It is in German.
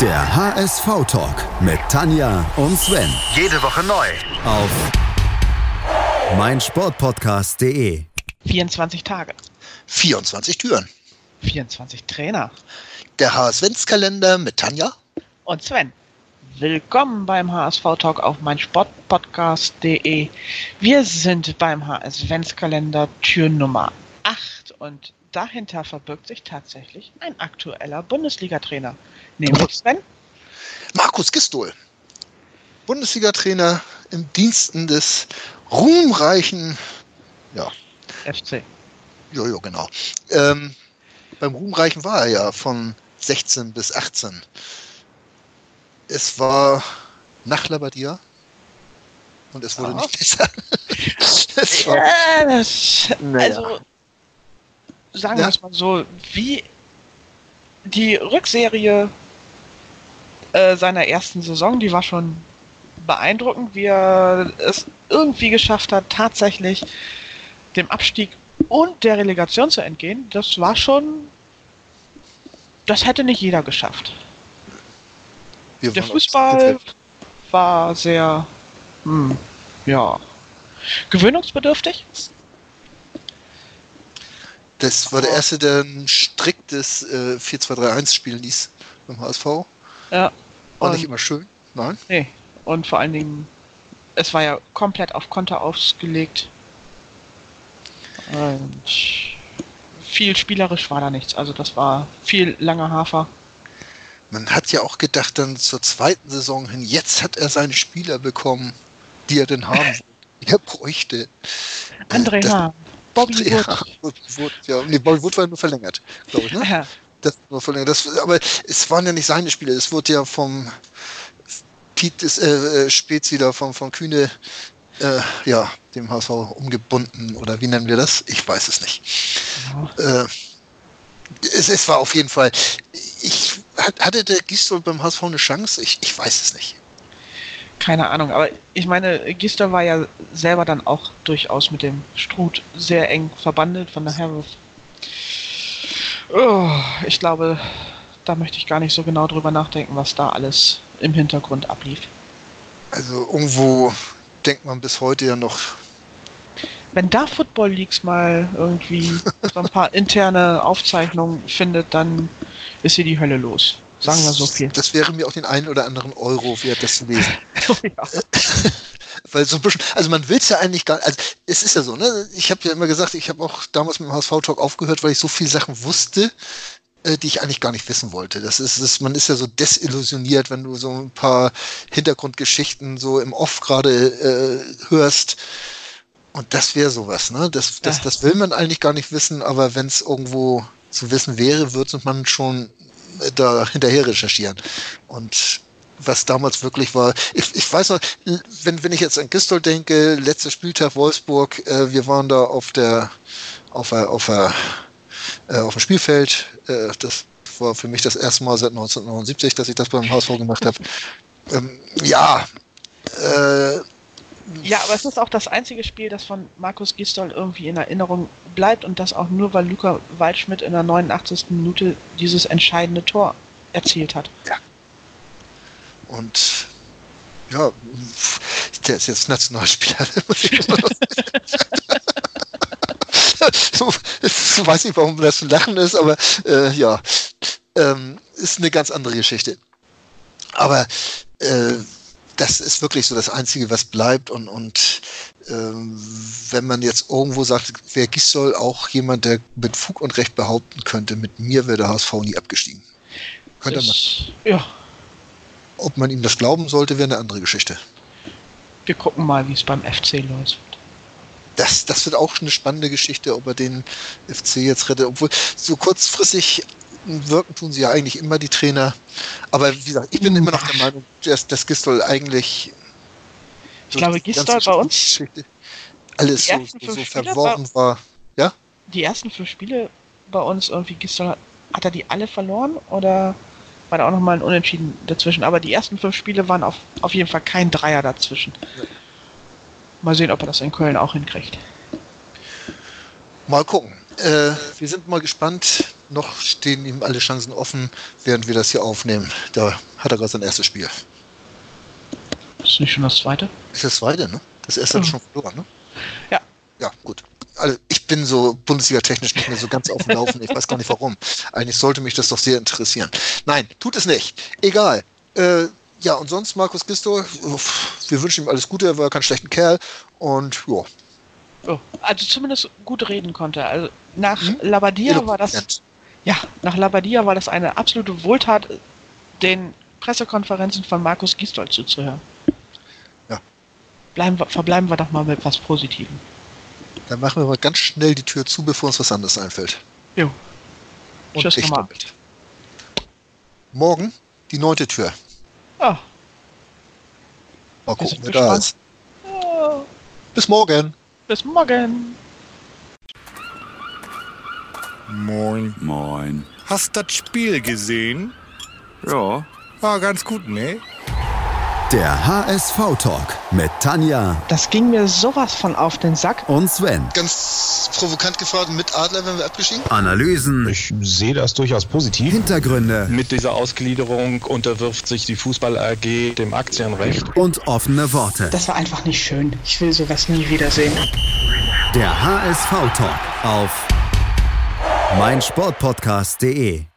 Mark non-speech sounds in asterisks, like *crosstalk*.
Der HSV-Talk mit Tanja und Sven. Jede Woche neu. Auf meinsportpodcast.de. 24 Tage. 24 Türen. 24 Trainer. Der HSV-Kalender mit Tanja. Und Sven. Willkommen beim HSV Talk auf meinsportpodcast.de. Wir sind beim HSV-Kalender Tür Nummer 8 und dahinter verbirgt sich tatsächlich ein aktueller Bundesliga-Trainer. Nämlich Sven. Markus Gistol. Bundesliga-Trainer im Diensten des ruhmreichen, ja. FC. Jojo, genau. Ähm, beim ruhmreichen war er ja von 16 bis 18. Es war nach Labadia und es wurde Ja. nicht *laughs* besser. es war, Ja, das, Naja. also sagen wir es mal so, wie die Rückserie äh, seiner ersten Saison, die war schon beeindruckend, wie er es irgendwie geschafft hat, tatsächlich dem Abstieg und der Relegation zu entgehen. Das war schon, das hätte nicht jeder geschafft. wir Der Fußball war sehr, hm, ja, gewöhnungsbedürftig. Das war der erste, der ein striktes äh, 4-2-3-1 spielen ließ beim HSV. Ja. War nicht immer schön. Nein. Nee, und vor allen Dingen, es war ja komplett auf Konter ausgelegt. Und viel spielerisch war da nichts. Also das war viel langer Hafer. Man hat ja auch gedacht, dann zur zweiten Saison hin, jetzt hat er seine Spieler bekommen, die er denn haben *laughs* wollte, die er bräuchte. André das- Hahn, Bobby Ja, Wood. *laughs* Wood, ja, nee, Bobby Wood war nur verlängert, glaube ich, ne? *laughs* Ja, Das war verlängert. Das, aber es waren ja nicht seine Spiele, es wurde ja vom ist, äh, äh, Spezi da vom, von Kühne, äh, ja, dem HSV umgebunden oder wie nennen wir das? Ich weiß es nicht. Äh, es, es war auf jeden Fall. Ich, hat- hatte der Gistol beim HSV eine Chance? Ich, ich weiß es nicht. Keine Ahnung. Aber ich meine, Gister war ja selber dann auch durchaus mit dem Struth sehr eng verbandelt. Von daher, oh, ich glaube, da möchte ich gar nicht so genau drüber nachdenken, was da alles im Hintergrund ablief. Also irgendwo denkt man bis heute ja noch, Wenn da Football Leagues mal irgendwie *laughs* so ein paar interne Aufzeichnungen findet, dann ist hier die Hölle los. Sagen wir so viel. Das wäre mir auch den einen oder anderen Euro wert, das zu lesen. ja. *laughs* Weil so ein bisschen, also man will es ja eigentlich gar also es ist ja so, ne? Ich habe ja immer gesagt, ich habe auch damals mit dem HSV-Talk aufgehört, weil ich so viele Sachen wusste, äh, die ich eigentlich gar nicht wissen wollte. Das ist, das, man ist ja so desillusioniert, wenn du so ein paar Hintergrundgeschichten so im Off gerade äh, hörst. Und das wäre sowas, ne? Das, das, das will man eigentlich gar nicht wissen, aber wenn es irgendwo zu wissen wäre, würde man schon da hinterher recherchieren. Und was damals wirklich war, ich, ich weiß noch, wenn, wenn ich jetzt an Gistol denke, letzter Spieltag Wolfsburg, äh, wir waren da auf der, auf der, auf der, äh, auf dem Spielfeld, äh, das war für mich das erste Mal seit 1979, dass ich das beim HSV gemacht habe. Ähm, ja, äh, ja, aber es ist auch das einzige Spiel, das von Markus Gistol irgendwie in Erinnerung bleibt und das auch nur, weil Luca Waldschmidt in der 89. Minute dieses entscheidende Tor erzielt hat. Und ja, der ist jetzt Nationalspieler. *laughs* *laughs* ich weiß nicht, warum das zu lachen ist, aber äh, ja, ähm, ist eine ganz andere Geschichte. Aber äh, das ist wirklich so das Einzige, was bleibt. Und, und ähm, wenn man jetzt irgendwo sagt, wer Gisdol auch jemand, der mit Fug und Recht behaupten könnte, mit mir wäre der HSV nie abgestiegen. Könnte man. Ja, Ob man ihm das glauben sollte, wäre eine andere Geschichte. wir gucken mal, wie es beim FC läuft. Das, das wird auch eine spannende Geschichte, ob er den FC jetzt rettet. Obwohl, so kurzfristig wirken tun sie ja eigentlich immer die Trainer. Aber wie gesagt, ich bin immer noch der Meinung, dass, dass Gistol eigentlich. Ich glaube, Gistol bei uns- Alles so, so, so verworren war. Ja? Die ersten fünf Spiele bei uns irgendwie Gistol, hat hat er die alle verloren oder war da auch nochmal ein Unentschieden dazwischen? Aber die ersten fünf Spiele waren auf, auf jeden Fall kein Dreier dazwischen. Mal sehen, ob er das in Köln auch hinkriegt. Mal gucken. Äh, wir sind mal gespannt, noch stehen ihm alle Chancen offen, während wir das hier aufnehmen. Da hat er gerade sein erstes Spiel. Ist nicht schon das zweite? Ist das zweite, ne? Das erste hat er Mhm. schon verloren, ne? Ja. Ja, gut. Also ich bin so Bundesliga-technisch nicht mehr so ganz auf dem Laufen. Ich weiß gar nicht warum. Eigentlich sollte mich das doch sehr interessieren. Nein, tut es nicht. Egal. Äh, ja, und sonst Markus Gisto, wir wünschen ihm alles Gute. Er war kein schlechter Kerl. Und ja, Oh. Also zumindest gut reden konnte. Also nach Mhm. Labadia war das. Ja, nach Labadia war das eine absolute Wohltat, den Pressekonferenzen von Markus Gisdol zuzuhören. Ja. Bleiben, verbleiben wir doch mal mit was Positivem. Dann machen wir mal ganz schnell die Tür zu, bevor uns was anderes einfällt. Jo. Und Tschüss ich nochmal. damit. Morgen die neunte Tür. Ah, Mal gucken, wer da ist. Bis morgen. bis morgen. Moin. Moin. Hast das Spiel gesehen? Ja, War ganz gut, ne? Der HSV-Talk mit Tanja Das ging mir sowas von auf den Sack. und Sven. Ganz provokant gefragt, mit Adler, wenn wir abgeschieden? Analysen, Ich sehe das durchaus positiv. Hintergründe Mit dieser Ausgliederung unterwirft sich die Fußball AG dem Aktienrecht. und offene Worte. Das war einfach nicht schön. Ich will sowas nie wiedersehen. Der HSV-Talk auf meinsportpodcast.de.